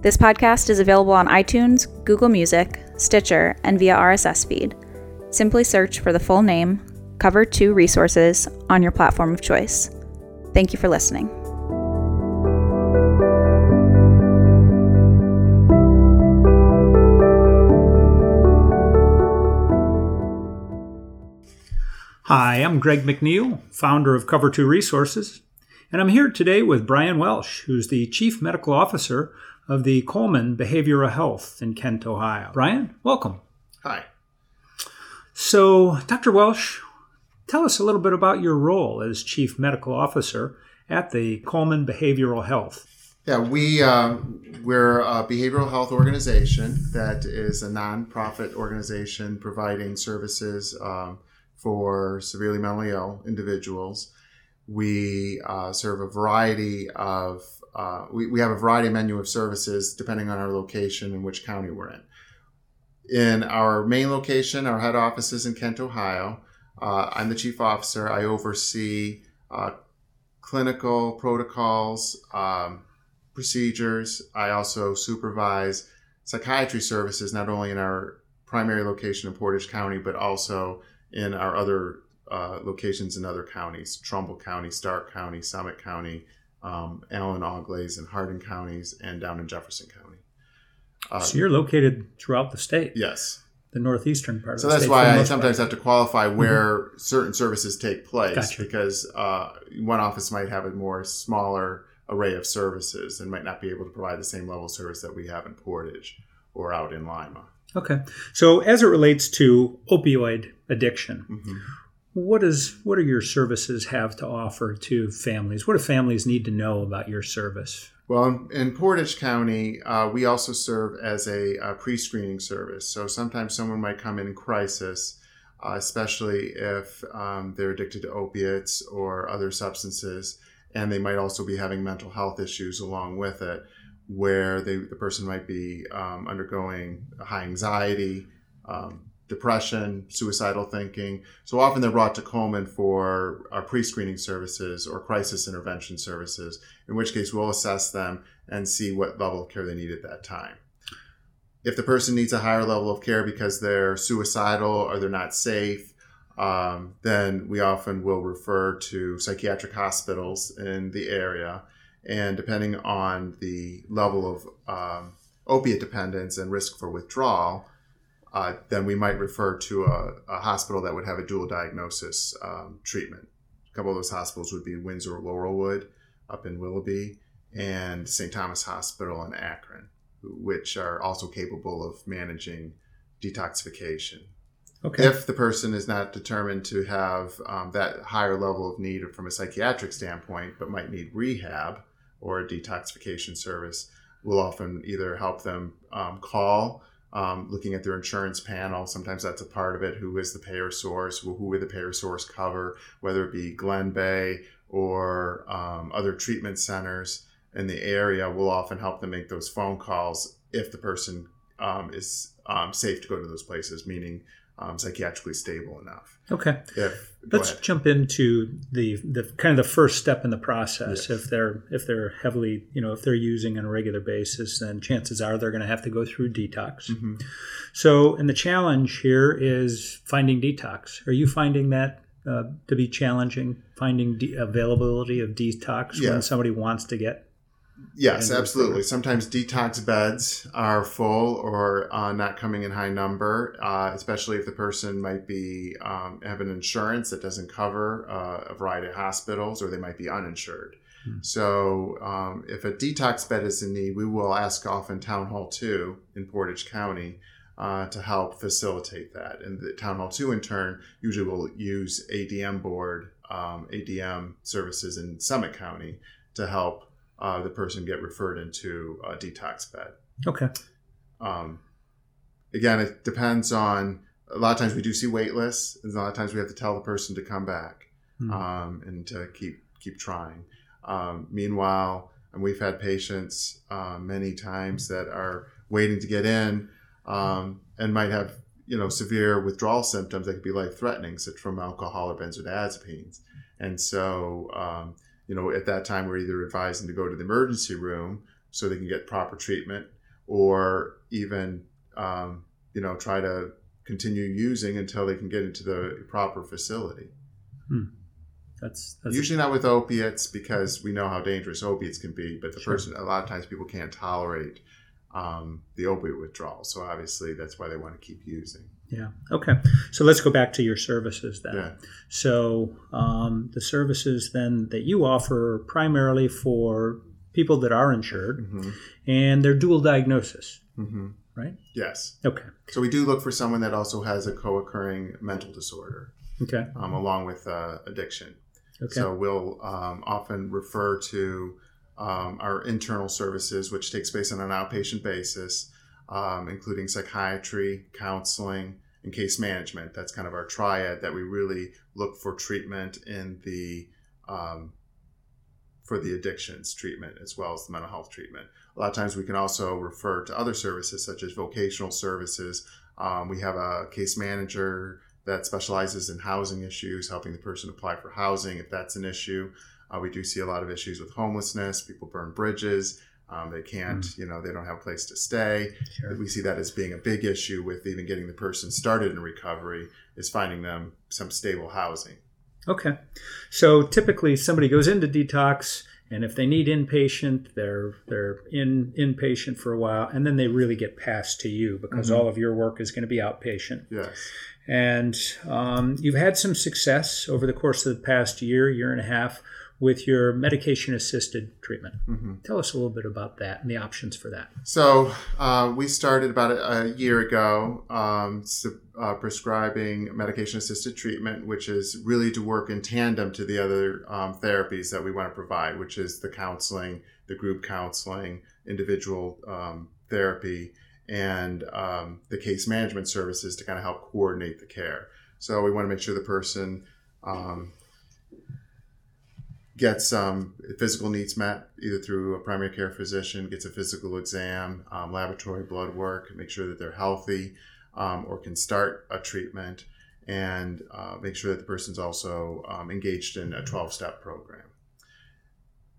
This podcast is available on iTunes, Google Music, Stitcher, and via RSS feed. Simply search for the full name, Cover 2 Resources, on your platform of choice. Thank you for listening. Hi, I'm Greg McNeil, founder of Cover 2 Resources, and I'm here today with Brian Welsh, who's the Chief Medical Officer of the Coleman Behavioral Health in Kent, Ohio. Brian, welcome. Hi. So, Dr. Welsh, tell us a little bit about your role as Chief Medical Officer at the Coleman Behavioral Health. Yeah, we um, we're a behavioral health organization that is a nonprofit organization providing services um, for severely mentally ill individuals. We uh, serve a variety of uh, we, we have a variety menu of services depending on our location and which county we're in. In our main location, our head office is in Kent, Ohio. Uh, I'm the chief officer. I oversee uh, clinical protocols, um, procedures. I also supervise psychiatry services, not only in our primary location in Portage County, but also in our other uh, locations in other counties Trumbull County, Stark County, Summit County, um, Allen, Auglaize, and Hardin counties, and down in Jefferson County. Uh, so you're located throughout the state. Yes. The northeastern part. So that's why I sometimes part. have to qualify mm-hmm. where mm-hmm. certain services take place gotcha. because uh, one office might have a more smaller array of services and might not be able to provide the same level of service that we have in Portage or out in Lima. Okay. So as it relates to opioid addiction, mm-hmm what is what do your services have to offer to families? What do families need to know about your service? Well, in Portage County, uh, we also serve as a, a, pre-screening service. So sometimes someone might come in crisis, uh, especially if um, they're addicted to opiates or other substances, and they might also be having mental health issues along with it, where they, the person might be um, undergoing high anxiety. Um, depression, suicidal thinking. So often they're brought to Coleman for our pre screening services or crisis intervention services, in which case we'll assess them and see what level of care they need at that time. If the person needs a higher level of care because they're suicidal or they're not safe, um, then we often will refer to psychiatric hospitals in the area. And depending on the level of um, opiate dependence and risk for withdrawal, uh, then we might refer to a, a, hospital that would have a dual diagnosis um, treatment. A couple of those hospitals would be Windsor Laurelwood up in Willoughby and St. Thomas Hospital in Akron, which are also capable of managing detoxification. Okay. If the person is not determined to have um, that higher level of need from a psychiatric standpoint, but might need rehab or a detoxification service, we'll often either help them um, call um, looking at their insurance panel. Sometimes that's a part of it. Who is the payer source? Who would the payer source cover? Whether it be Glenbeigh or um, other treatment centers in the area, we'll often help them make those phone calls if the person um, is um, safe to go to those places, meaning um, psychiatrically stable enough. Okay. If, Let's ahead. jump into the the kind of the first step in the process. Yes. If they're if they're heavily you know if they're using on a regular basis, then chances are they're going to have to go through detox. Mm-hmm. So, and the challenge here is finding detox. Are you finding that uh, to be challenging? Finding de- availability of detox yes. when somebody wants to get Yes, absolutely. Sometimes detox beds are full or uh, not coming in high number, uh, especially if the person might be um, have an insurance that doesn't cover uh, a variety of hospitals, or they might be uninsured. Hmm. So, um, if a detox bed is in need, we will ask often Townhall II in Portage County uh, to help facilitate that, and the Townhall II in turn usually will use ADM board, um, ADM services in Summit County to help uh, the person get referred into a detox bed. Okay. Um, again, it depends on. A lot of times we do see wait lists, and a lot of times we have to tell the person to come back mm. um, and to keep keep trying. Um, meanwhile, and we've had patients uh, many times that are waiting to get in um, and might have you know severe withdrawal symptoms that could be life threatening, such from alcohol or benzodiazepines. And so um, you know, at that time, we're either advising to go to the emergency room so they can get proper treatment, or even, um, you know, try to continue using until they can get into the proper facility. Hmm. That's, that's usually not with opiates because we know how dangerous opiates can be. But the sure. person, a lot of times, people can't tolerate um, the opiate withdrawal. So obviously, that's why they want to keep using. Yeah. Okay. So let's go back to your services then. Yeah. So um, the services then that you offer primarily for people that are insured mm-hmm. and they're dual diagnosis, mm-hmm. right? Yes. Okay. So we do look for someone that also has a co-occurring mental disorder. Okay. Um, along with uh, addiction. Okay. So we'll um, often refer to um, our internal services, which takes place on an outpatient basis um, including psychiatry, counseling, and case management. That's kind of our triad that we really look for treatment in the um, for the addictions treatment as well as the mental health treatment. A lot of times we can also refer to other services such as vocational services. Um, we have a case manager that specializes in housing issues, helping the person apply for housing if that's an issue. Uh, we do see a lot of issues with homelessness. People burn bridges. Um, they can't, mm. you know, they don't have a place to stay. Sure. We see that as being a big issue with even getting the person started in recovery is finding them some stable housing. Okay. So typically somebody goes into detox and if they need inpatient, they're they're in inpatient for a while and then they really get passed to you because mm-hmm. all of your work is going to be outpatient. Yes. And um, you've had some success over the course of the past year, year and a half with your medication assisted treatment. Mm-hmm. Tell us a little bit about that and the options for that. So, uh, we started about a, a year ago um, uh, prescribing medication assisted treatment, which is really to work in tandem to the other um, therapies that we want to provide, which is the counseling, the group counseling, individual um, therapy, and um, the case management services to kind of help coordinate the care. So, we want to make sure the person um, gets um, physical needs met either through a primary care physician, gets a physical exam, um, laboratory blood work, make sure that they're healthy, um, or can start a treatment, and uh, make sure that the person's also um, engaged in a 12 step program.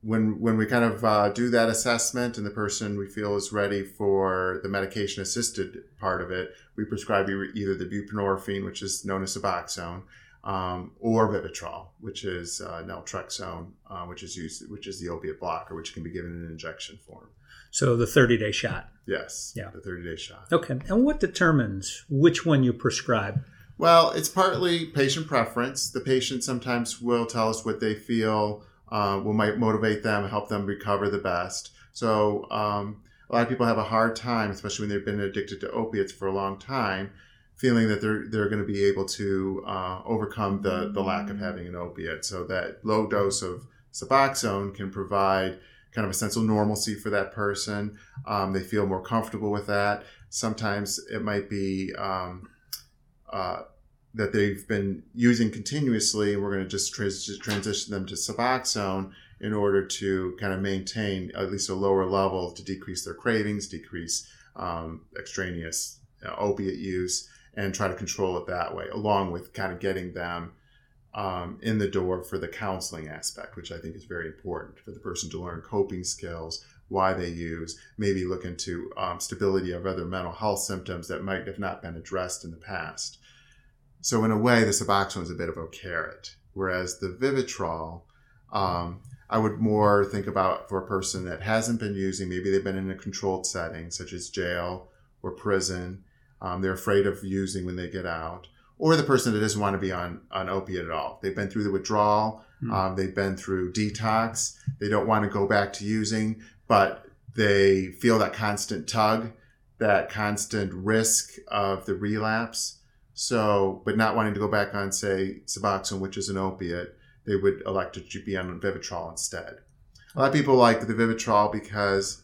When, when we kind of uh, do that assessment and the person we feel is ready for the medication assisted part of it, we prescribe either the buprenorphine, which is known as Suboxone, um, or Vivitrol, which is uh, naltrexone, uh, which is used, which is the opiate blocker, which can be given in an injection form. So the 30 day shot. Yes. Yeah. The 30 day shot. Okay. And what determines which one you prescribe? Well, it's partly patient preference. The patient sometimes will tell us what they feel uh, will might motivate them, help them recover the best. So um, a lot of people have a hard time, especially when they've been addicted to opiates for a long time, feeling that they're they're going to be able to uh, overcome the the lack of having an opiate. So that low dose of Suboxone can provide kind of a sense of normalcy for that person. Um, they feel more comfortable with that. Sometimes it might be um, uh, that they've been using continuously, and we're going to just trans- transition them to Suboxone in order to kind of maintain at least a lower level to decrease their cravings, decrease um, extraneous uh, opiate use and try to control it that way, along with kind of getting them um, in the door for the counseling aspect, which I think is very important for the person to learn coping skills, why they use, maybe look into um, stability of other mental health symptoms that might have not been addressed in the past. So in a way, the Suboxone is a bit of a carrot, whereas the Vivitrol, um, I would more think about for a person that hasn't been using, maybe they've been in a controlled setting, such as jail or prison. Um, they're afraid of using when they get out, or the person that doesn't want to be on, on opiate at all. They've been through the withdrawal, mm. um, they've been through detox, they don't want to go back to using, but they feel that constant tug, that constant risk of the relapse. So, but not wanting to go back on, say, Suboxone, which is an opiate they would elect to be on Vivitrol instead. A lot of people like the Vivitrol because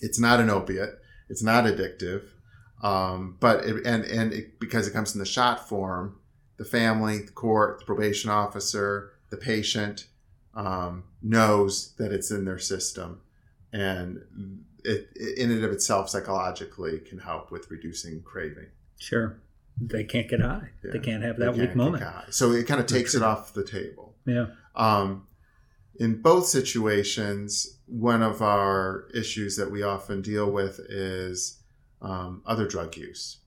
it's not an opiate, it's not addictive, um, but it, and and it, because it comes in the shot form, the family, the court, the probation officer, the patient um, knows that it's in their system, and it, in and of itself psychologically can help with reducing craving. Sure they can't get high. Yeah. They can't have that weak moment. So it kind of takes it off the table. Yeah. Um, in both situations, one of our issues that we often deal with is um, other drug use,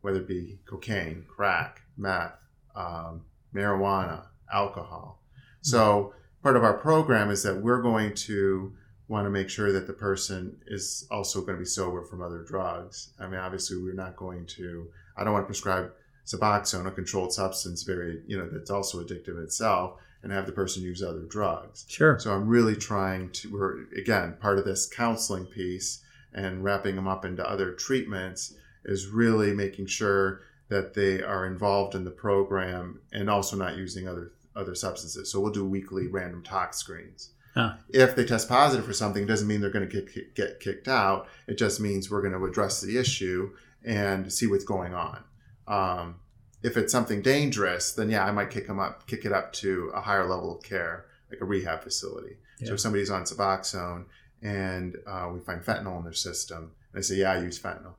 whether it be cocaine, crack, meth, um, marijuana, alcohol. So part of our program is that we're going to want to make sure that the person is also going to be sober from other drugs. I mean, obviously, we're not going to I don't want to prescribe Suboxone, a controlled substance, very you know that's also addictive itself, and have the person use other drugs. Sure. So I'm really trying to. We're again part of this counseling piece and wrapping them up into other treatments is really making sure that they are involved in the program and also not using other other substances. So we'll do weekly random tox screens. Huh. If they test positive for something, it doesn't mean they're going to get, get kicked out. It just means we're going to address the issue and see what's going on. Um, if it's something dangerous, then yeah, I might kick them up, kick it up to a higher level of care, like a rehab facility. Yeah. So if somebody's on Suboxone and uh, we find fentanyl in their system, and I say, yeah, I use fentanyl.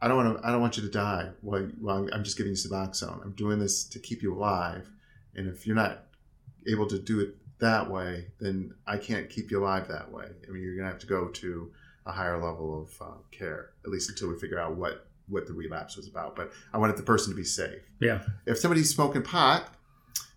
I don't want to. I don't want you to die. Well, well, I'm just giving you Suboxone. I'm doing this to keep you alive. And if you're not able to do it that way, then I can't keep you alive that way. I mean, you're gonna have to go to a higher level of uh, care, at least until we figure out what what the relapse was about. But I wanted the person to be safe. Yeah. If somebody's smoking pot,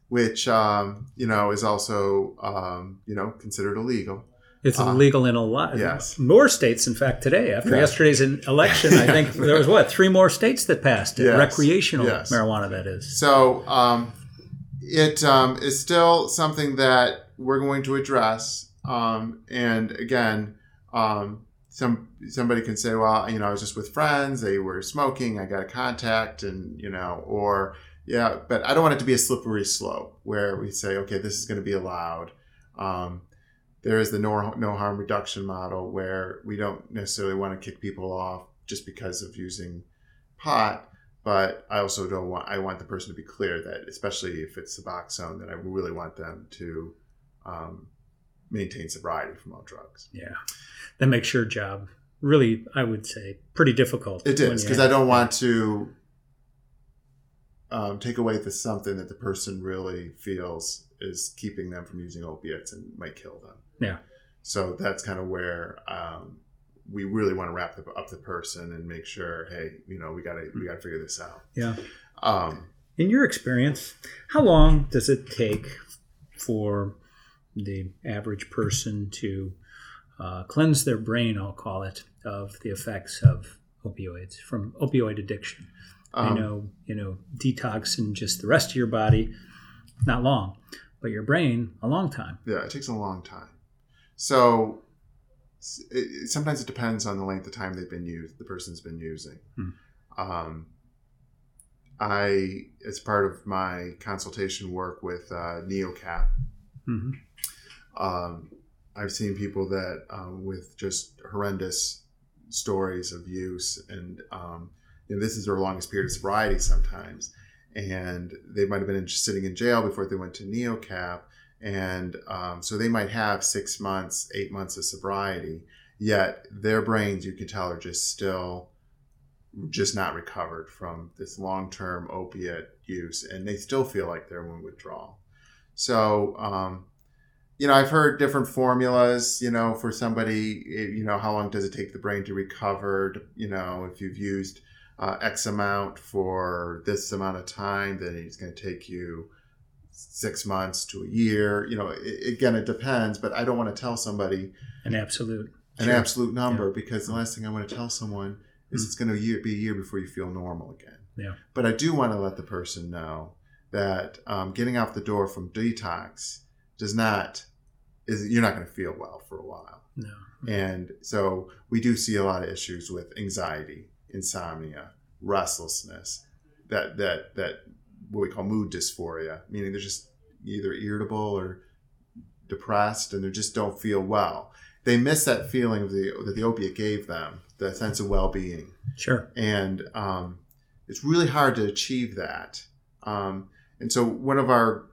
which um, you know is also um, you know considered illegal. It's uh, illegal in a lot. Yes. More states, in fact, today after yeah. yesterday's election, I think there was what three more states that passed it. Yes. Recreational yes. marijuana, that is. So um, it um, is still something that we're going to address. Um, and again, um, some somebody can say, well, you know, I was just with friends, they were smoking, I got a contact, and you know, or yeah, but I don't want it to be a slippery slope where we say, okay, this is going to be allowed. Um, there is the no, no harm reduction model where we don't necessarily want to kick people off just because of using pot, but I also don't want I want the person to be clear that, especially if it's Suboxone, that I really want them to um, maintain sobriety from all drugs. Yeah that makes your job really, I would say, pretty difficult. It is because I don't want to um, take away the something that the person really feels is keeping them from using opiates and might kill them. Yeah. So that's kind of where um, we really want to wrap the, up the person and make sure, hey, you know, we gotta we gotta figure this out. Yeah. Um, In your experience, how long does it take for the average person to uh, cleanse their brain, I'll call it, of the effects of opioids from opioid addiction. Um, I know, you know, detox and just the rest of your body, not long, but your brain, a long time. Yeah, it takes a long time. So it, sometimes it depends on the length of time they've been used, the person's been using. Hmm. Um, I, as part of my consultation work with uh, NeoCap, mm-hmm. um, I've seen people that um, with just horrendous stories of use, and um, you know, this is their longest period of sobriety sometimes, and they might have been in, sitting in jail before they went to NeoCap, and um, so they might have six months, eight months of sobriety, yet their brains, you can tell, are just still just not recovered from this long-term opiate use, and they still feel like they're in withdrawal. So um, you know, I've heard different formulas, you know, for somebody, you know, how long does it take the brain to recover? You know, if you've used uh, X amount for this amount of time, then it's going to take you six months to a year. You know, it, again, it depends, but I don't want to tell somebody an absolute an sure. absolute number yeah. because the last thing I want to tell someone is mm. it's going to be a year before you feel normal again. Yeah. But I do want to let the person know that um, getting out the door from detox does not is you're not going to feel well for a while. No. And so we do see a lot of issues with anxiety, insomnia, restlessness, that that that what we call mood dysphoria, meaning they're just either irritable or depressed and they just don't feel well. They miss that feeling of the that the opiate gave them, the sense of well-being. Sure. And um, it's really hard to achieve that. Um, and so one of our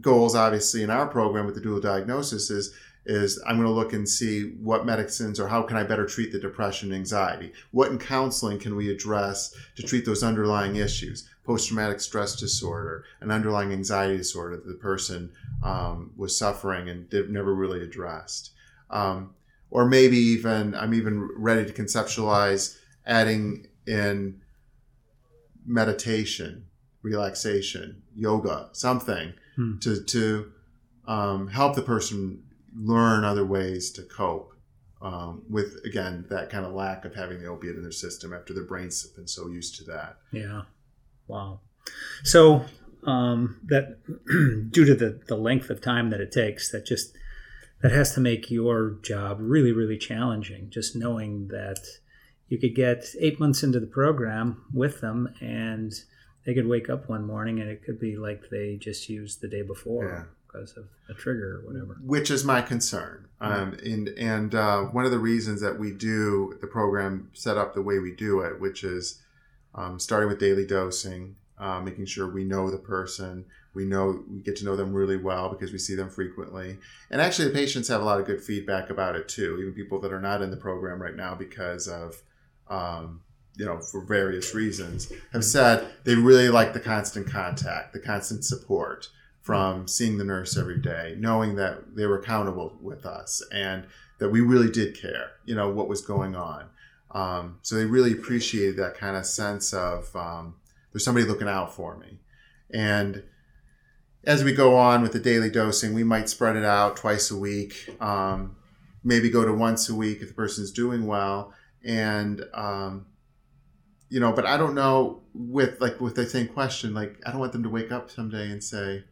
goals, obviously, in our program with the dual diagnosis is is I'm going to look and see what medicines or how can I better treat the depression and anxiety. What in counseling can we address to treat those underlying issues? Post traumatic stress disorder, an underlying anxiety disorder that the person um, was suffering and did, never really addressed. Um, or maybe even, I'm even ready to conceptualize adding in meditation relaxation, yoga, something hmm. to to um, help the person learn other ways to cope um, with again that kind of lack of having the opiate in their system after their brains have been so used to that. Yeah, wow. So um, that due to the the length of time that it takes, that just that has to make your job really really challenging. Just knowing that you could get eight months into the program with them and they could wake up one morning and it could be like they just used the day before yeah. because of a trigger or whatever. Which is my concern. Um, and and uh, one of the reasons that we do the program set up the way we do it, which is um, starting with daily dosing, uh, making sure we know the person, we know we get to know them really well because we see them frequently. And actually, the patients have a lot of good feedback about it too. Even people that are not in the program right now because of um, you know, for various reasons, have said they really like the constant contact, the constant support from seeing the nurse every day, knowing that they were accountable with us and that we really did care, you know, what was going on. Um, so they really appreciated that kind of sense of um, there's somebody looking out for me. And as we go on with the daily dosing, we might spread it out twice a week, um, maybe go to once a week if the person's doing well. And um, you know, but I don't know with like with the same question, like I don't want them to wake up someday and say,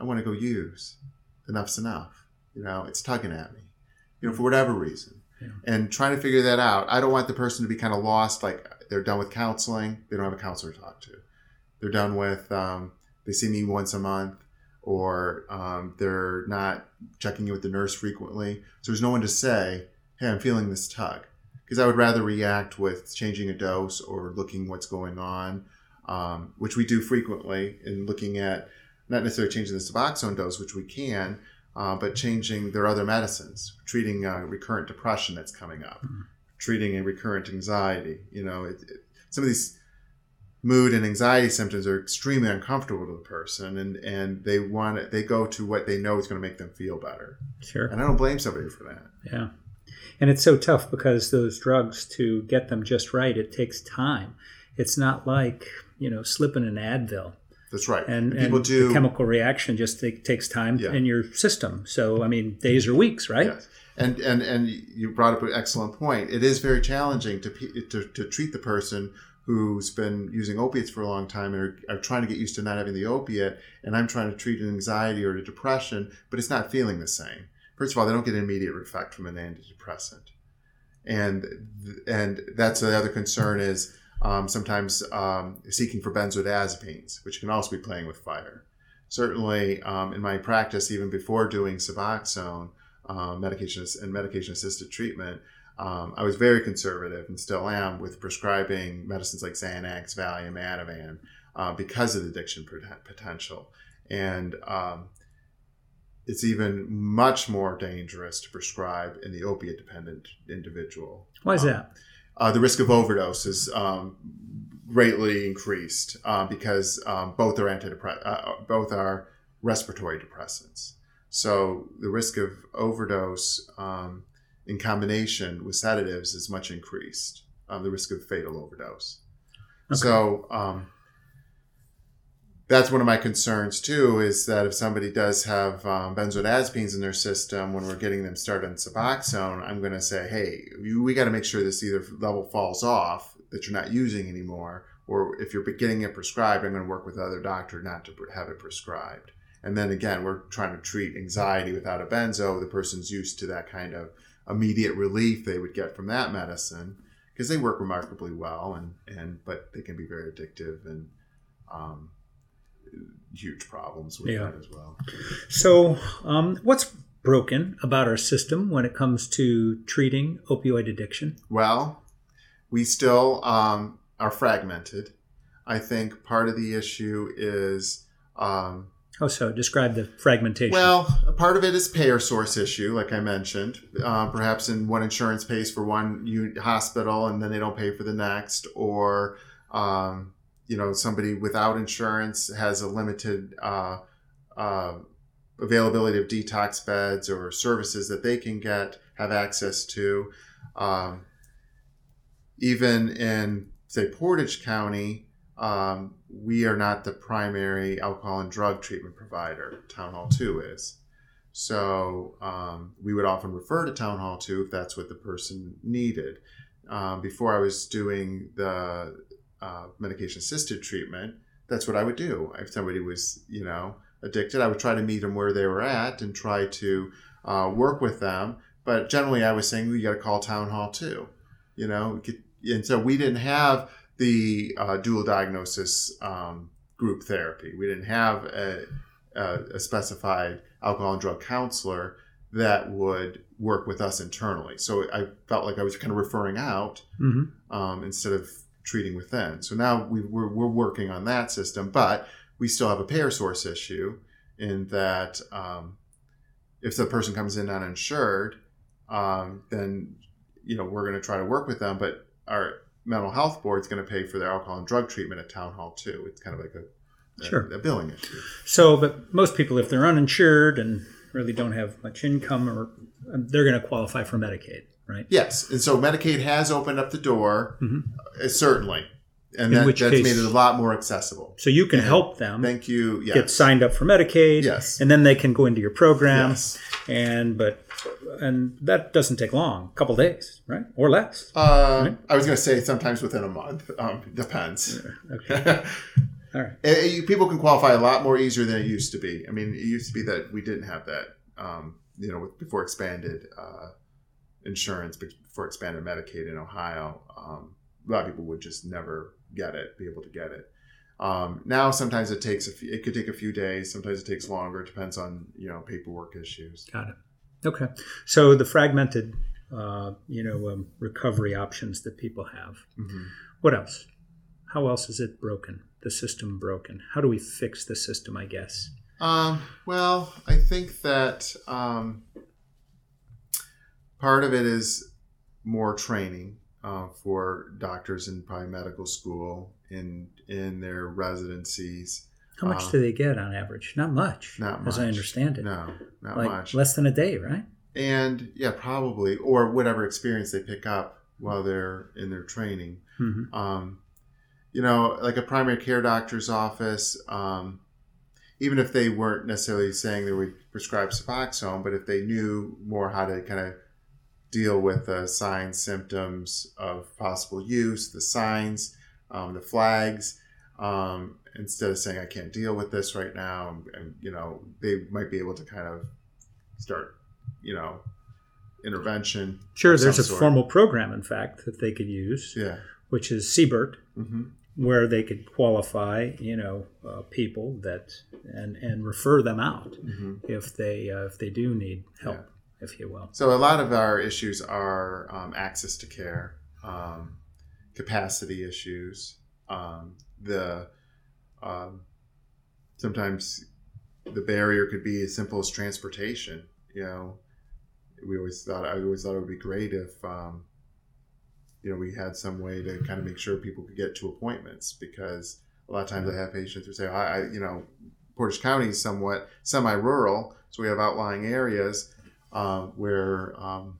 I want to go use. Enough's enough. You know, it's tugging at me. You know, for whatever reason. And trying to figure that out. I don't want the person to be kind of lost, like they're done with counseling, they don't have a counselor to talk to. They're done with um, they see me once a month or um, they're not checking in with the nurse frequently. So there's no one to say, hey, I'm feeling this tug because I would rather react with changing a dose or looking what's going on, um, which we do frequently in looking at not necessarily changing the Suboxone dose, which we can, uh, but changing their other medicines, treating recurrent depression that's coming up, mm-hmm. treating a recurrent anxiety. You know, it, it, some of these mood and anxiety symptoms are extremely uncomfortable to the person and and they want they go to what they know is going to make them feel better sure and i don't blame somebody for that yeah and it's so tough because those drugs, to get them just right, it takes time. It's not like, you know, slipping an Advil. That's right. And, and people do. The chemical reaction just take, takes time yeah. in your system. So, I mean, days or weeks, right? Yes. And, and, and you brought up an excellent point. It is very challenging to, to, to treat the person who's been using opiates for a long time and are, are, trying to get used to not having the opiate, and I'm trying to treat an anxiety or a depression, but it's not feeling the same first of all, they don't get an immediate effect from an antidepressant, and and that's the other concern is um, sometimes um, seeking for benzodiazepines, which can also be playing with fire. Certainly, um, in my practice, even before doing Suboxone um, medication and medication assisted treatment, um, I was very conservative and still am with prescribing medicines like Xanax, Valium, Ativan uh, because of the addiction potential. And um, it's even much more dangerous to prescribe in the opiate dependent individual. Why is that? Uh, the risk of overdose is um, greatly increased uh, because um, both are antidepress- uh, both are respiratory depressants. So the risk of overdose um, in combination with sedatives is much increased. Um, the risk of fatal overdose. Okay. So um, that's one of my concerns too. Is that if somebody does have um, benzodiazepines in their system when we're getting them started on Suboxone, I'm going to say, hey, you, we got to make sure this either level falls off that you're not using anymore, or if you're getting it prescribed, I'm going to work with other doctor not to have it prescribed. And then again, we're trying to treat anxiety without a benzo. The person's used to that kind of immediate relief they would get from that medicine because they work remarkably well, and and but they can be very addictive and um, huge problems with yeah. that as well. So, um, what's broken about our system when it comes to treating opioid addiction? Well, we still um, are fragmented. I think part of the issue is. Um, oh, so describe the fragmentation. Well, part of it is payer source issue, like I mentioned. Uh, perhaps in one insurance pays for one hospital and then they don't pay for the next, or um, you know somebody without insurance has a limited uh, uh, availability of detox beds or services that they can get have access to. Um, even in say Portage County, um, we are not the primary alcohol and drug treatment provider. Townhall II is. So um, we would often refer to Townhall II if that's what the person needed. Um, before I was doing the uh, medication assisted treatment, that's what I would do. If somebody was, you know, addicted, I would try to meet them where they were at and try to uh, work with them. But generally, I was saying, you got to call Townhall II, you know. And so we didn't have the uh, dual diagnosis um, group therapy. We didn't have a, a, a specified alcohol and drug counselor that would work with us internally. So I felt like I was kind of referring out mm-hmm. um, instead of treating within. So now we, we're, we're working on that system, but we still have a payer source issue in that um, if the person comes in uninsured, um, then you know we're going to try to work with them, but our mental health board is going to pay for their alcohol and drug treatment at Townhall II. It's kind of like a, sure. a, a billing issue. So, but most people, if they're uninsured and really don't have much income, or they're going to qualify for Medicaid right? Yes, and so Medicaid has opened up the door, mm-hmm. uh, certainly, and that, that's case, made it a lot more accessible. So you can and help them. Thank you. Yes. Get signed up for Medicaid. Yes, and then they can go into your program. Yes. and but and that doesn't take long, a couple days, right, or less. Uh, right? I was going to say sometimes within a month. Um, depends. Okay. All right. people can qualify a lot more easier than it used to be. I mean, it used to be that we didn't have that. Um, you know, before expanded. Uh, insurance for expanded Medicaid in Ohio, um, a lot of people would just never get it, be able to get it. Um, now, sometimes it takes a few, it could take a few days. Sometimes it takes longer. It depends on you know paperwork issues. Got it. Okay. So the fragmented, uh, you know, um, recovery options that people have. Mm-hmm. What else? How else is it broken? The system broken? How do we fix the system? I guess. Um, well, I think that um, part of it is more training uh, for doctors in probably medical school in in their residencies. How much uh, do they get on average? Not much. Not much. As I understand it. No, not like much. Less than a day, right? And yeah, probably, or whatever experience they pick up while they're in their training. Mm-hmm. Um, you know, like a primary care doctor's office, um, even if they weren't necessarily saying they would prescribe Suboxone, but if they knew more how to kind of deal with the signs, symptoms of possible use, the signs, um, the flags. Um, instead of saying I can't deal with this right now, and, and, you know they might be able to kind of start, you know, intervention. Sure, there's a sort. formal program, in fact, that they could use. Yeah, which is SBIRT, mm-hmm. where they could qualify, you know, uh, people that and and refer them out mm-hmm. if they uh, if they do need help. Yeah if you will. So a lot of our issues are um, access to care, um, capacity issues, um, the um, sometimes the barrier could be as simple as transportation. You know, we always thought I always thought it would be great if um, you know we had some way to kind of make sure people could get to appointments because a lot of times I have patients who say, I, I you know, Portage County is somewhat semi-rural, so we have outlying areas uh, where um,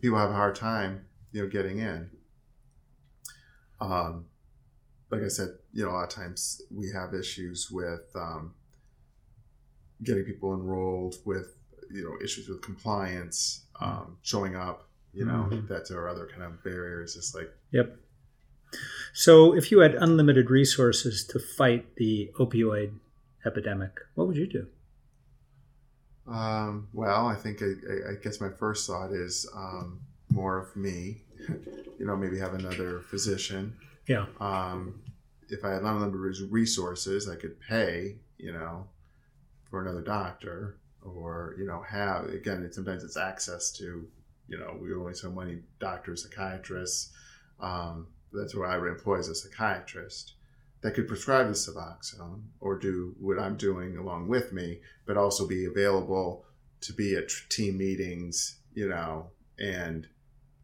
people have a hard time, you know, getting in. Um, like I said, you know, a lot of times we have issues with um, getting people enrolled, with you know issues with compliance, um, showing up. You know, Mhm. that's our other kind of barriers. It's like Yep. So, if you had unlimited resources to fight the opioid epidemic, what would you do? Um, well, I think I, I, guess my first thought is um, more of me. you know, maybe have another physician. Yeah. Um, if I had unlimited res- resources, I could pay. You know, for another doctor, or you know, have again. It, sometimes it's access to. You know, we only so many doctors, psychiatrists. Um, that's where I would employ as a psychiatrist that could prescribe the Suboxone or do what I'm doing along with me, but also be available to be at team meetings, you know, and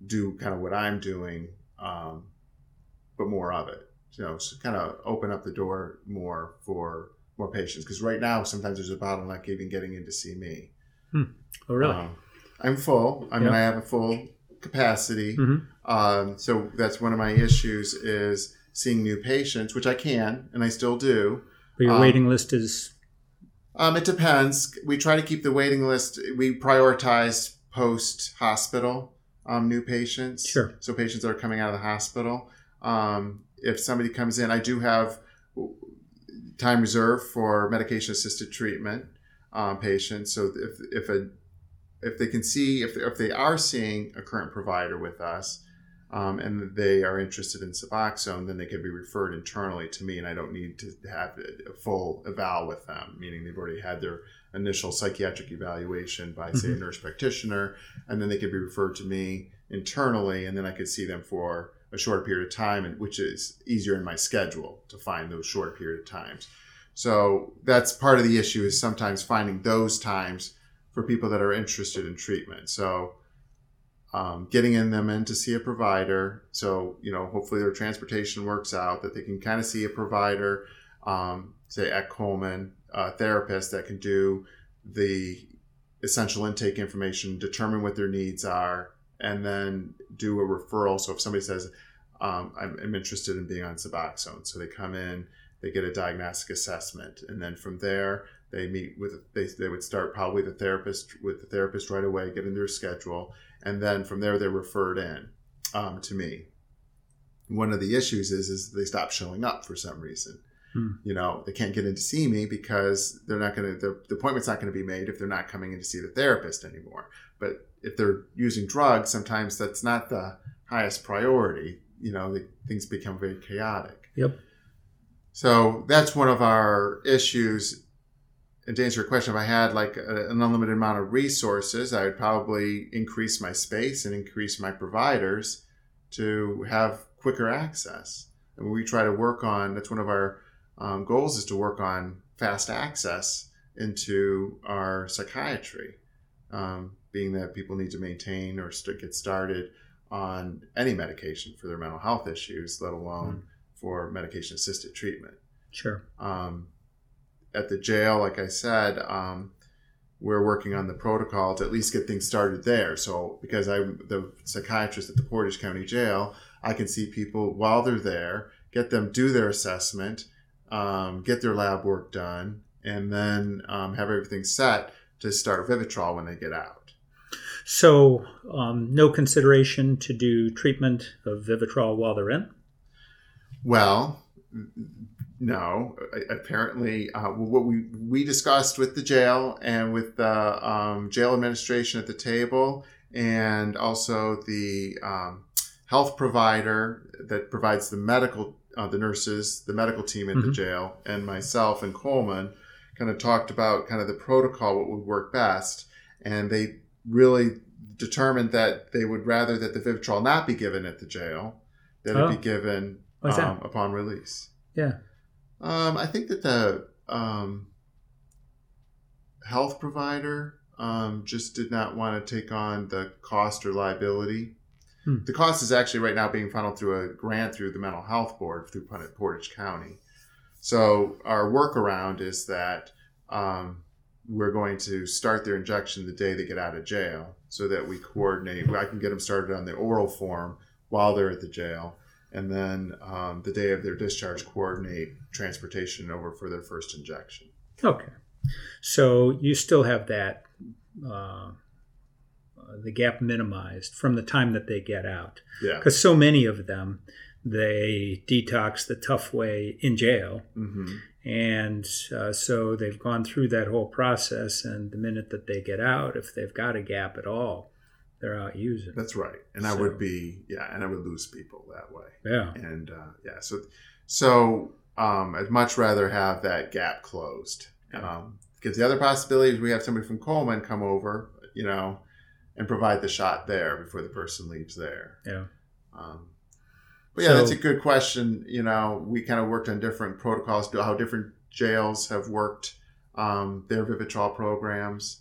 do kind of what I'm doing, um, but more of it. You know, so kind of open up the door more for more patients because right now sometimes there's a bottleneck even getting in to see me. Oh, really? Um, I'm full. I mean, Yeah. I have a full capacity. Mhm. Um, so that's one of my issues is seeing new patients, which I can and I still do. but your um, waiting list is Um, it depends. We try to keep the waiting list. We prioritize post hospital um, new patients. Sure. So patients that are coming out of the hospital. Um, if somebody comes in, I do have time reserved for medication assisted treatment um, patients. So if if a if they can see if if they are seeing a current provider with us. Um, and they are interested in Suboxone, then they can be referred internally to me, and I don't need to have a full eval with them, meaning they've already had their initial psychiatric evaluation by, say, a nurse practitioner, and then they could be referred to me internally, and then I could see them for a short period of time, and which is easier in my schedule to find those short period of times. So that's part of the issue is sometimes finding those times for people that are interested in treatment. So um, getting in them in to see a provider. So, you know, hopefully their transportation works out that they can kind of see a provider, um, say at Coleman, a therapist that can do the essential intake information, determine what their needs are, and then do a referral. So if somebody says, um, I'm, I'm interested in being on Suboxone, so they come in, they get a diagnostic assessment, and then from there, they meet with they, they would start probably the therapist with the therapist right away, get in their schedule, and then from there they're referred in um, to me. One of the issues is is they stop showing up for some reason. Hmm. You know, they can't get in to see me because they're not going to the, the appointment's not going to be made if they're not coming in to see the therapist anymore. But if they're using drugs, sometimes that's not the highest priority. You know, the, things become very chaotic. Yep. So that's one of our issues. And to answer your question, if I had like a, an unlimited amount of resources, I would probably increase my space and increase my providers to have quicker access. And we try to work on that's one of our um, goals is to work on fast access into our psychiatry, um, being that people need to maintain or st- get started on any medication for their mental health issues, let alone for medication assisted treatment. sure. Um, at the jail, like I said, um, we're working on the protocol to at least get things started there. So, because I'm the psychiatrist at the Portage County Jail, I can see people while they're there, get them do their assessment, um, get their lab work done, and then um, have everything set to start Vivitrol when they get out. So, um, no consideration to do treatment of Vivitrol while they're in? Well, no. Apparently, uh, what we we discussed with the jail and with the um, jail administration at the table, and also the um, health provider that provides the medical, uh, the nurses, the medical team at the Mhm. jail, and myself and Coleman, kind of talked about kind of the protocol, what would work best, and they really determined that they would rather that the Vivitrol not be given at the jail, that Oh. it be given um, upon release. Yeah. Um, I think that the um, health provider um, just did not want to take on the cost or liability. Hmm. The cost is actually right now being funneled through a grant through the mental health board through Portage County. So our workaround is that um, we're going to start their injection the day they get out of jail, so that we coordinate. I can get them started on the oral form while they're at the jail, and then um, the day of their discharge, coordinate transportation over for their first injection. Okay, so you still have that uh, the gap minimized from the time that they get out. Yeah, because so many of them they detox the tough way in jail. Mm-hmm. And uh, so they've gone through that whole process. And the minute that they get out, if they've got a gap at all, they're out using. That's right. And so, I would be, yeah, and I would lose people that way. Yeah. And uh, yeah, so, so um, I'd much rather have that gap closed. Um, because the other possibility is we have somebody from Coleman come over, you know, and provide the shot there before the person leaves there. Yeah. Um, but yeah, so, that's a good question. You know, we kind of worked on different protocols, how different jails have worked um, their Vivitrol programs.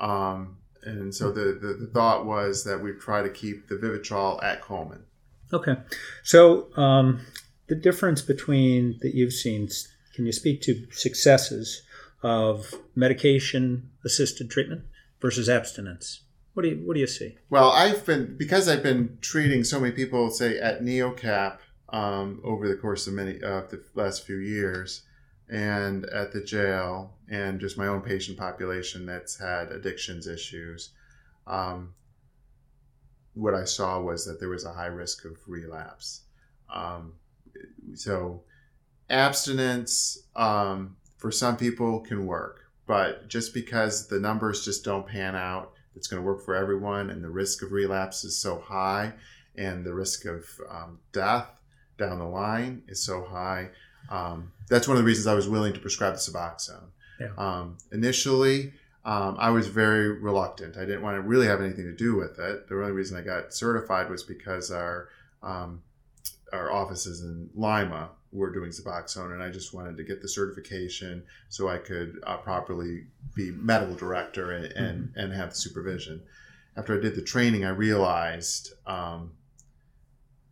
Um, and so the, the, the, thought was that we try to keep the Vivitrol at Coleman. Okay. So um, the difference between that you've seen, can you speak to successes of medication assisted treatment versus abstinence? What do you What do you see? Well, I've been because I've been treating so many people, say at NeoCap, um, over the course of many of the last few years, and at the jail, and just my own patient population that's had addictions issues. Um, what I saw was that there was a high risk of relapse. Um, so, abstinence um, for some people can work, but just because the numbers just don't pan out it's going to work for everyone, and the risk of relapse is so high, and the risk of um, death down the line is so high. Um, that's one of the reasons I was willing to prescribe the Suboxone. Yeah. Um, initially, um, I was very reluctant. I didn't want to really have anything to do with it. The only reason I got certified was because our um, our offices in Lima were doing Suboxone, and I just wanted to get the certification so I could uh, properly be medical director and, and, mm-hmm. and, have the supervision. After I did the training, I realized, um,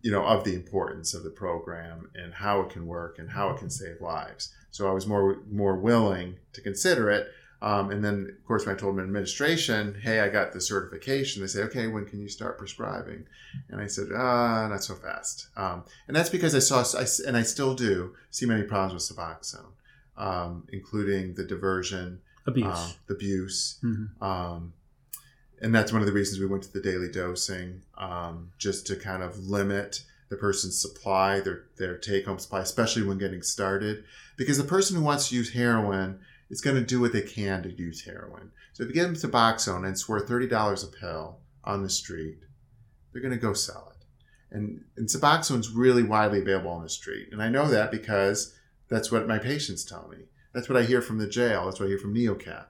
you know, of the importance of the program and how it can work and how it can save lives. So I was more more willing to consider it um, and then, of course, when I told them administration, hey, I got the certification, they say, okay, when can you start prescribing? And I said, ah, not so fast. Um, and that's because I saw, I, and I still do, see many problems with Suboxone, um, including the diversion, abuse, um, the abuse. Mm-hmm. And that's one of the reasons we went to the daily dosing, um, just to kind of limit the person's supply, their, their take home supply, especially when getting started. Because the person who wants to use heroin, is going to do what they can to use heroin. So if you give them Suboxone and it's worth $30 a pill on the street, they're going to go sell it. And, and Suboxone is really widely available on the street. And I know that because that's what my patients tell me. That's what I hear from the jail. That's what I hear from NeoCap.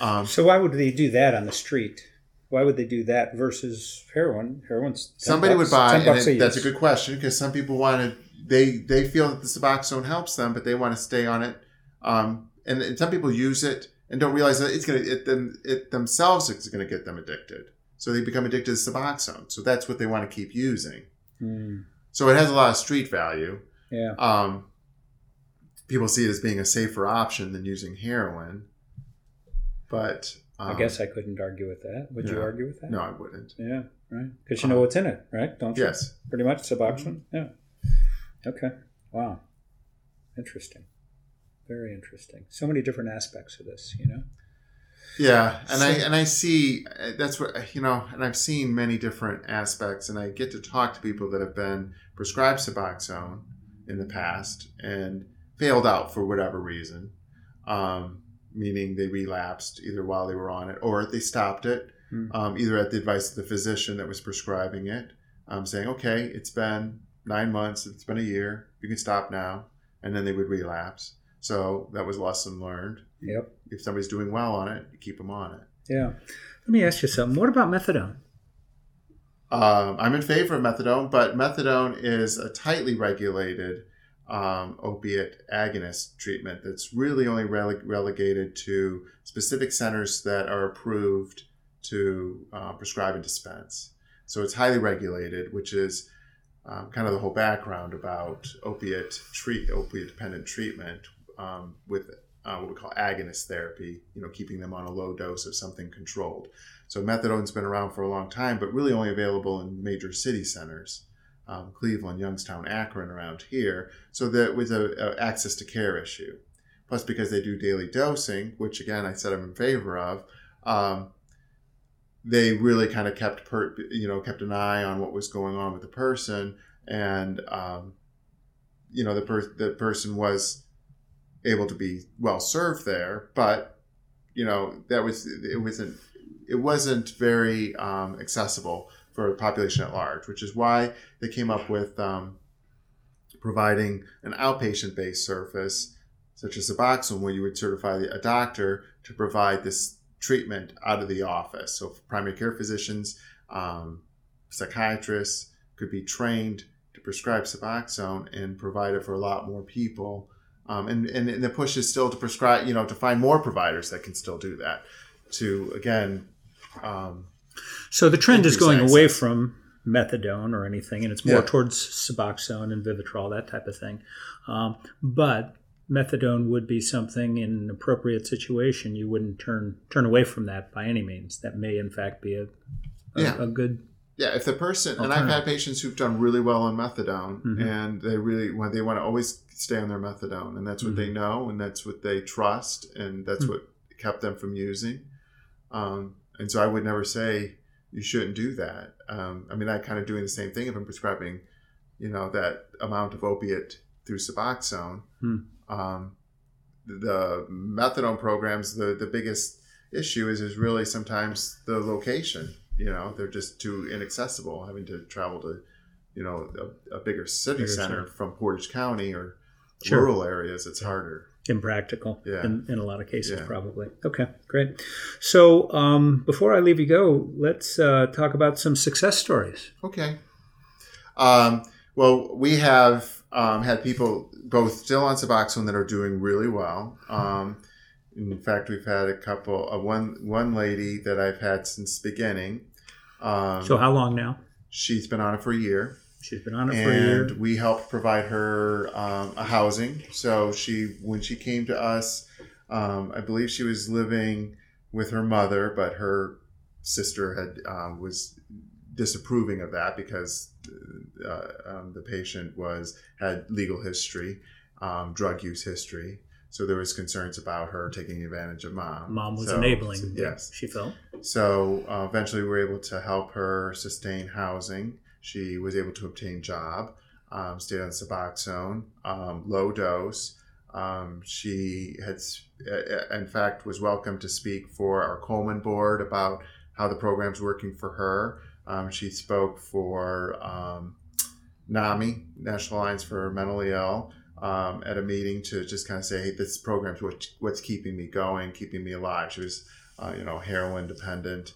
Um, so why would they do that on the street? Why would they do that versus heroin? Heroin's somebody bucks, would buy. And it, a that's a good question because some people want to. They they feel that the Suboxone helps them, but they want to stay on it um, and, and some people use it and don't realize that it's going to it them it themselves is going to get them addicted. So they become addicted to Suboxone. So that's what they want to keep using. Mm. So it has a lot of street value. Yeah. Um, people see it as being a safer option than using heroin. But um, I guess I couldn't argue with that. Would yeah. you argue with that? No, I wouldn't. Yeah, right. Because you know um, what's in it, right? Don't you? Yes. Pretty much Suboxone. Yeah. Okay. Wow. Interesting very interesting. So many different aspects of this, you know. Yeah, and so, I and I see that's what you know, and I've seen many different aspects, and I get to talk to people that have been prescribed Suboxone in the past and failed out for whatever reason, um, meaning they relapsed either while they were on it or they stopped it, mm-hmm. um, either at the advice of the physician that was prescribing it, um, saying, "Okay, it's been nine months, it's been a year, you can stop now," and then they would relapse so that was lesson learned. Yep. If somebody's doing well on it, you keep them on it. Yeah. Let me ask you something. What about methadone? Um, I'm in favor of methadone, but methadone is a tightly regulated um, opiate agonist treatment that's really only rele- relegated to specific centers that are approved to uh, prescribe and dispense. So it's highly regulated, which is um, kind of the whole background about opiate treat opiate dependent treatment, um, with uh, what we call agonist therapy, you know, keeping them on a low dose of something controlled. So methadone's been around for a long time, but really only available in major city centers. Um, Cleveland, Youngstown, Akron around here. So that was a, a, access to care issue. Plus, because they do daily dosing, which again I said I'm in favor of, um, they really kind of kept per, you know kept an eye on what was going on with the person, and um, you know the per- the person was able to be well served there, but you know that was it wasn't it wasn't very um, accessible for the population at large, which is why they came up with um, providing an outpatient based service such as Suboxone, where you would certify a doctor to provide this treatment out of the office. So primary care physicians, um, psychiatrists could be trained to prescribe Suboxone and provide it for a lot more people. Um, and, and, and the push is still to prescribe, you know, to find more providers that can still do that. To again, um, so the trend is going away from methadone or anything, and it's more yeah. towards Suboxone and Vivitrol, that type of thing. Um, but methadone would be something in an appropriate situation you wouldn't turn turn away from that by any means. That may in fact be a a, yeah. a good yeah, if the person and I've had patients who've done really well on methadone, mm-hmm. and they really want they want to always stay on their methadone, and that's what mm-hmm. they know, and that's what they trust, and that's mm-hmm. what kept them from using. Um, and so I would never say you shouldn't do that. Um, I mean, I kind of doing the same thing if I'm prescribing, you know, that amount of opiate through Suboxone. Hmm. Um, the methadone programs, the the biggest issue is is really sometimes the location. You know, they're just too inaccessible, having to travel to, you know, a, a bigger city bigger center city. from Portage County or sure. rural areas. It's harder impractical yeah. in, in a lot of cases yeah. probably. Okay great. So um, before i leave you go let's uh, talk about some success stories. Okay. Um, well we have um, had people both still on suboxone that are doing really well. Um, in fact we've had a couple uh, one one lady that i've had since the beginning. Um, so how long now? she's been on it for a year She's been on it for a year. we helped provide her um, a housing. So she, when she came to us, um, I believe she was living with her mother, but her sister had uh, was disapproving of that because uh, um, the patient was had legal history, um, drug use history. So there was concerns about her taking advantage of mom. Mom was so, enabling. So, yes, she felt. So uh, eventually, we were able to help her sustain housing. She was able to obtain job, um, stayed on Suboxone, um, low dose. Um, she had, in fact, was welcome to speak for our Coleman board about how the program's working for her. Um, she spoke for um, NAMI, National Alliance for Mentally Ill, um, at a meeting to just kind of say, hey, this program's what, what's keeping me going, keeping me alive. She was, uh, you know, heroin dependent.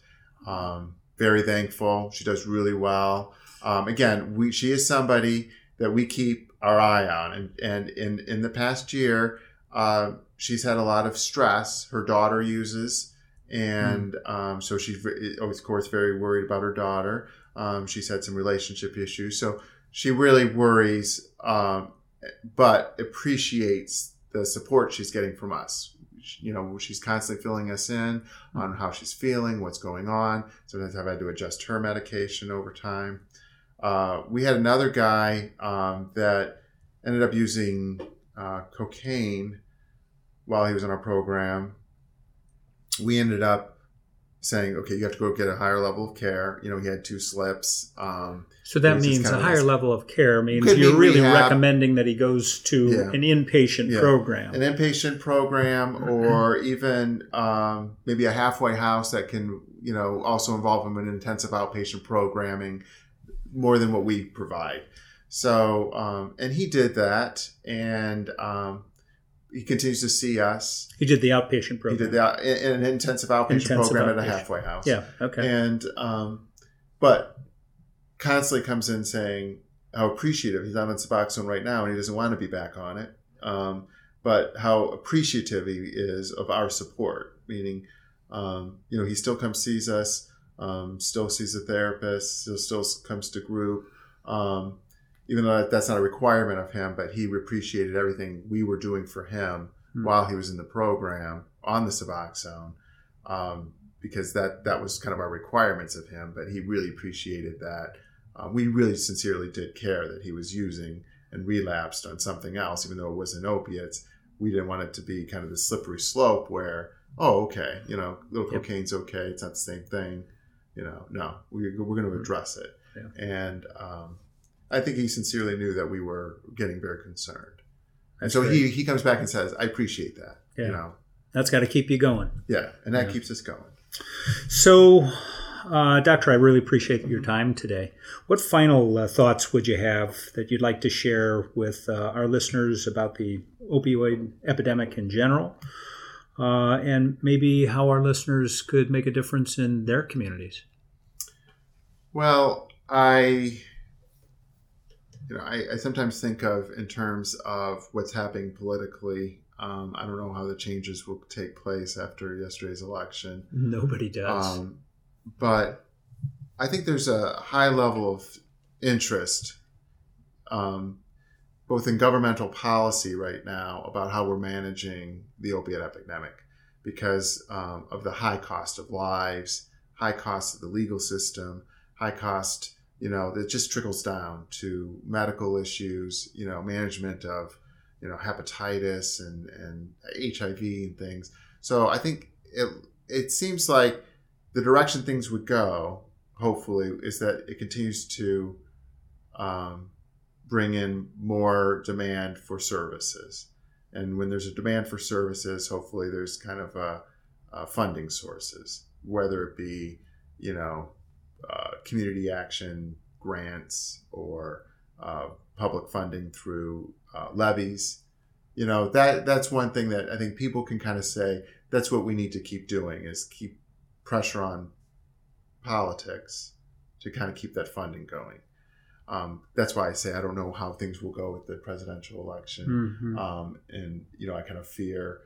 very thankful. She does really well. Um, again, we she is somebody that we keep our eye on, and and in in the past year, uh, she's had a lot of stress. Her daughter uses, and mm. um, so she's of course very worried about her daughter. Um, she's had some relationship issues, so she really worries, um, but appreciates the support she's getting from us you know, she's constantly filling us in on how she's feeling, what's going on. Sometimes I've had to adjust her medication over time. Uh, we had another guy um, that ended up using uh, cocaine while he was in our program. We ended up saying, okay, you have to go get a higher level of care. You know, he had two slips. Um, so that means a higher level of care means you're really rehab. recommending that he goes to yeah. an inpatient yeah. program. An inpatient program or even um, maybe a halfway house that can, you know, also involve him in intensive outpatient programming more than what we provide. So, um, and he did that, and um, he continues to see us. He did the outpatient program. He did the in, an intensive outpatient intensive program outpatient. at a halfway house. Yeah. Okay. And um, but constantly comes in saying how appreciative he's on Suboxone right now, and he doesn't want to be back on it. Um, but how appreciative he is of our support, meaning, um, you know, he still comes sees us um, still sees a therapist, still, still comes to group. Um, even though that's not a requirement of him, but he appreciated everything we were doing for him mm-hmm. while he was in the program on the Suboxone, um, because that that was kind of our requirements of him. But he really appreciated that uh, we really sincerely did care that he was using and relapsed on something else, even though it wasn't opiates. We didn't want it to be kind of the slippery slope where, oh, okay, you know, little yep. cocaine's okay, it's not the same thing. You know, no, we, we're going to mm-hmm. address it. Yeah. And um, I think he sincerely knew that we were getting very concerned. And so he, he comes back and says, I appreciate that. Yeah. You know, that's got to keep you going. Yeah. And that yeah. keeps us going. So, uh, Doctor, I really appreciate your time today. What final uh, thoughts would you have that you'd like to share with uh, our listeners about the opioid epidemic in general, uh, and maybe how our listeners could make a difference in their communities? Well, I, you know, I, I sometimes think of in terms of what's happening politically um, I don't know how the changes will take place after yesterday's election. Nobody does. Um, but I think there's a high level of interest, um, both in governmental policy right now, about how we're managing the opiate epidemic because um, of the high cost of lives, high cost of the legal system, high cost, you know, that just trickles down to medical issues, you know, management of, you know, hepatitis and, and HIV and things. So I think it, it seems like the direction things would go, hopefully, is that it continues to um, bring in more demand for services. And when there's a demand for services, hopefully there's kind of a, a funding sources, whether it be, you know, uh, community action grants or uh, public funding through uh, levies. You know that that's one thing that I think people can kind of say that's what we need to keep doing is keep pressure on politics to kind of keep that funding going. Um, that's why I say I don't know how things will go with the presidential election, mm-hmm. um, and you know I kind of fear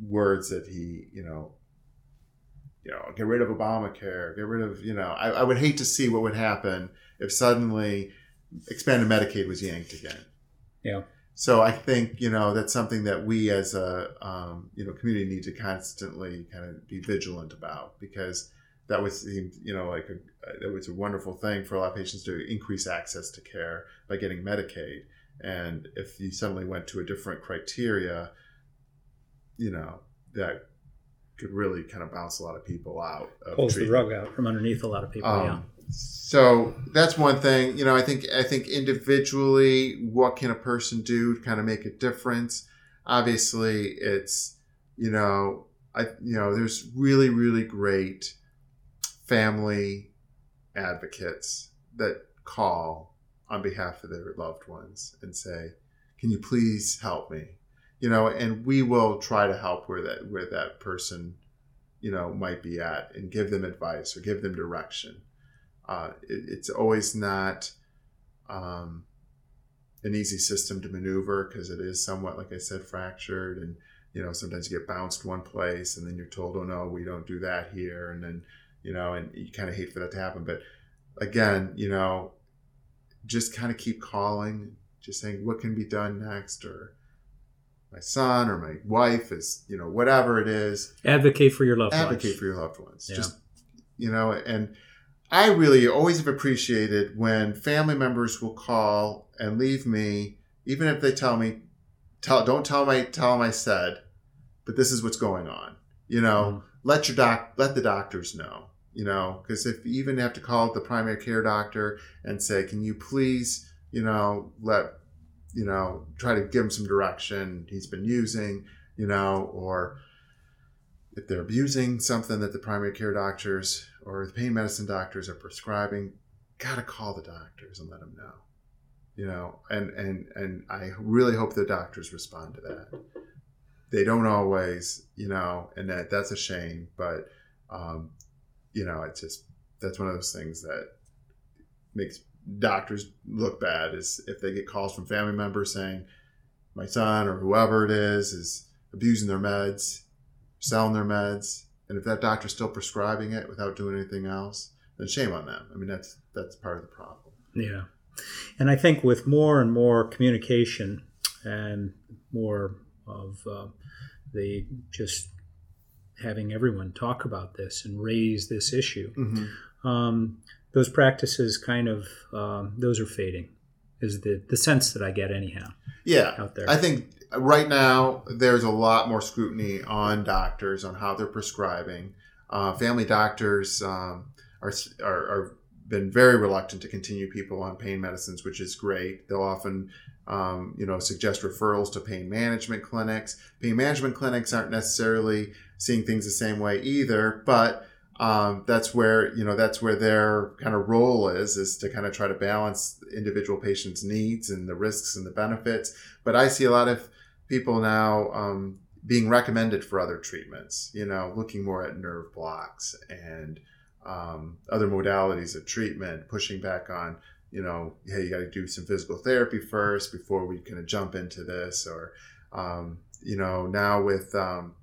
words that he you know you know get rid of Obamacare, get rid of you know I, I would hate to see what would happen if suddenly expanded Medicaid was yanked again. Yeah. So I think you know that's something that we as a um, you know community need to constantly kind of be vigilant about because that was you know like a that was a wonderful thing for a lot of patients to increase access to care by getting Medicaid. And if you suddenly went to a different criteria, you know that could really kind of bounce a lot of people out. Pulls treatment. the rug out from underneath a lot of people. Um, yeah so that's one thing you know i think i think individually what can a person do to kind of make a difference obviously it's you know i you know there's really really great family advocates that call on behalf of their loved ones and say can you please help me you know and we will try to help where that where that person you know might be at and give them advice or give them direction uh, it, it's always not um, an easy system to maneuver because it is somewhat, like I said, fractured. And, you know, sometimes you get bounced one place and then you're told, oh, no, we don't do that here. And then, you know, and you kind of hate for that to happen. But again, you know, just kind of keep calling, just saying, what can be done next? Or, my son or my wife is, you know, whatever it is. Advocate for your loved advocate ones. Advocate for your loved ones. Yeah. Just, you know, and I really always have appreciated when family members will call and leave me, even if they tell me, tell don't tell my tell them I said, but this is what's going on. You know, mm let your doc let the doctors know. You know, because if you even have to call the primary care doctor and say, can you please, you know, let you know, try to give him some direction he's been using, you know, or if they're abusing something that the primary care doctors or the pain medicine doctors are prescribing, gotta call the doctors and let them know. You know, and and and I really hope the doctors respond to that. They don't always, you know, and that that's a shame. But um, you know, it's just that's one of those things that makes doctors look bad is if they get calls from family members saying my son or whoever it is is abusing their meds selling their meds, and if that doctor's still prescribing it without doing anything else, then shame on them. I mean, that's that's part of the problem. Yeah, and I think with more and more communication and more of uh, the just having everyone talk about this and raise this issue, mm-hmm. um, those practices kind of um, those are fading. Is the the sense that I get anyhow? Yeah, out there. I think right now there's a lot more scrutiny on doctors on how they're prescribing. Uh, family doctors um, are, are, are been very reluctant to continue people on pain medicines, which is great. They'll often, um, you know, suggest referrals to pain management clinics. Pain management clinics aren't necessarily seeing things the same way either, but um, that's where you know that's where their kind of role is is to kind of try to balance individual patients' needs and the risks and the benefits. But I see a lot of people now um, being recommended for other treatments. You know, looking more at nerve blocks and um, other modalities of treatment, pushing back on, you know, hey, you got to do some physical therapy first before we kind of jump into this, or, um, you know, now with, um,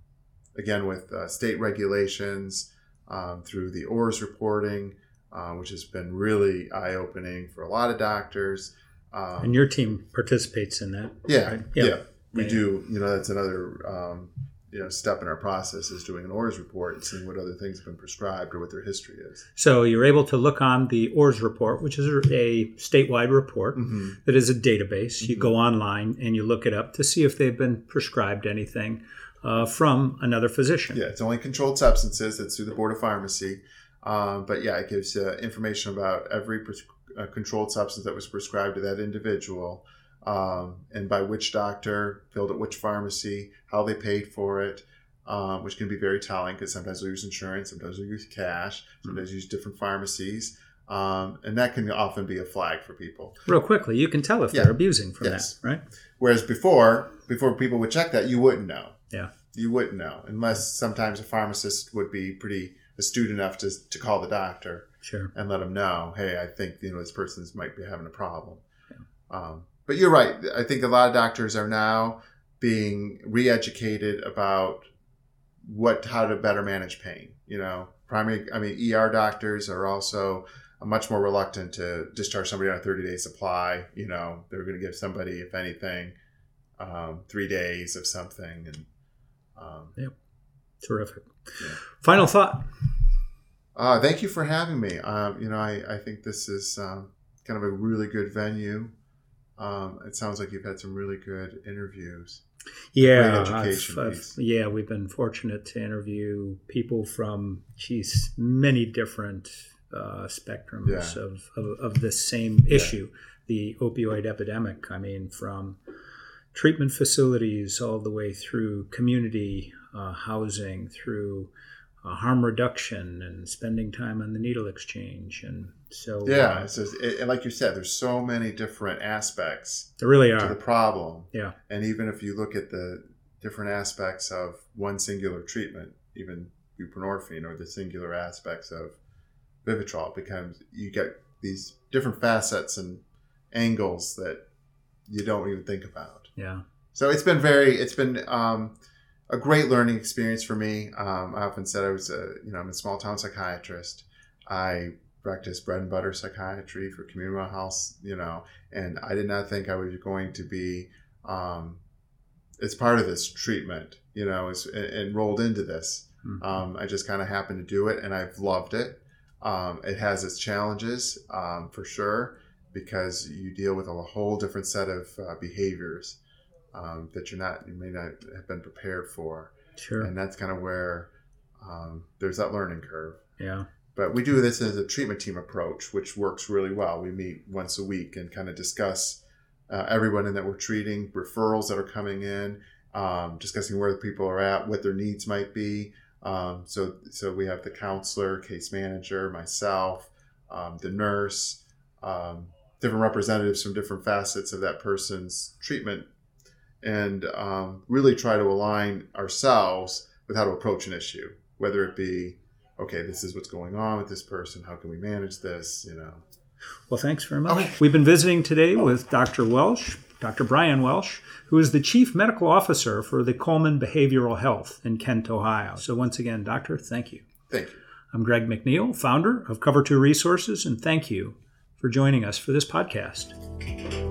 again, with uh, state regulations um, through the OARRS reporting, uh, which has been really eye opening for a lot of doctors. Um, and your team participates in that. Yeah. Right? Yeah. yeah. We yeah. do, you know, that's another um, you know step in our process is doing an OARRS report and seeing what other things have been prescribed or what their history is. So you're able to look on the OARRS report, which is a statewide report mm-hmm. that is a database. Mm-hmm. You go online and you look it up to see if they've been prescribed anything uh, from another physician. Yeah, it's only controlled substances. It's through the Board of Pharmacy. Um, but yeah, it gives uh, information about every pres- uh, controlled substance that was prescribed to that individual um, and by which doctor, filled at which pharmacy, how they paid for it, um, which can be very telling because sometimes they'll use insurance, sometimes they'll use cash, sometimes mm-hmm. use different pharmacies. Um, and that can often be a flag for people. Real quickly, you can tell if yeah. they're abusing from yes. that, right? Whereas before, before people would check that, you wouldn't know. Yeah, you wouldn't know unless sometimes a pharmacist would be pretty astute enough to, to call the doctor, sure, and let them know, hey, I think you know this person might be having a problem. Yeah. Um, but you're right. I think a lot of doctors are now being re-educated about what how to better manage pain. You know, primary. I mean, ER doctors are also much more reluctant to discharge somebody on a 30 day supply. You know, they're going to give somebody, if anything, um, three days of something. And um, yep, terrific. Yeah. Final thought. Uh, thank you for having me. Um, you know, I, I think this is um, kind of a really good venue um, it sounds like you've had some really good interviews. Yeah, I've, I've, yeah, we've been fortunate to interview people from, geez, many different uh, spectrums yeah. of, of, of this same issue, yeah. the opioid epidemic. I mean, from treatment facilities all the way through community uh, housing, through uh, harm reduction and spending time on the needle exchange. And so yeah uh, so it, and like you said there's so many different aspects there really are. to the problem. Yeah. And even if you look at the different aspects of one singular treatment even buprenorphine or the singular aspects of vivitrol it becomes you get these different facets and angles that you don't even think about yeah so it's been very it's been um, a great learning experience for me. Um, I often said I was a, you know, I'm a small town psychiatrist. I practiced bread and butter psychiatry for community health, you know, and I did not think I was going to be, um, as part of this treatment, you know, as, enrolled into this. Mm-hmm. Um, I just kind of happened to do it and I've loved it. Um, it has its challenges um, for sure because you deal with a whole different set of uh, behaviors um, that you're not you may not have been prepared for. Sure. And that's kind of where um, there's that learning curve. Yeah. But we do this as a treatment team approach, which works really well. We meet once a week and kind of discuss uh, everyone that we're treating, referrals that are coming in, um, discussing where the people are at, what their needs might be. Um, so, so we have the counselor, case manager, myself, um, the nurse, um, different representatives from different facets of that person's treatment and um, really try to align ourselves with how to approach an issue, whether it be, okay, this is what's going on with this person. How can we manage this? You know. Well, thanks very much. Okay. We've been visiting today oh. with Dr. Welsh, Dr. Brian Welsh, who is the Chief Medical Officer for the Coleman Behavioral Health in Kent, Ohio. So, once again, Doctor, thank you. Thank you. I'm Greg McNeil, founder of Cover 2 Resources, and thank you for joining us for this podcast.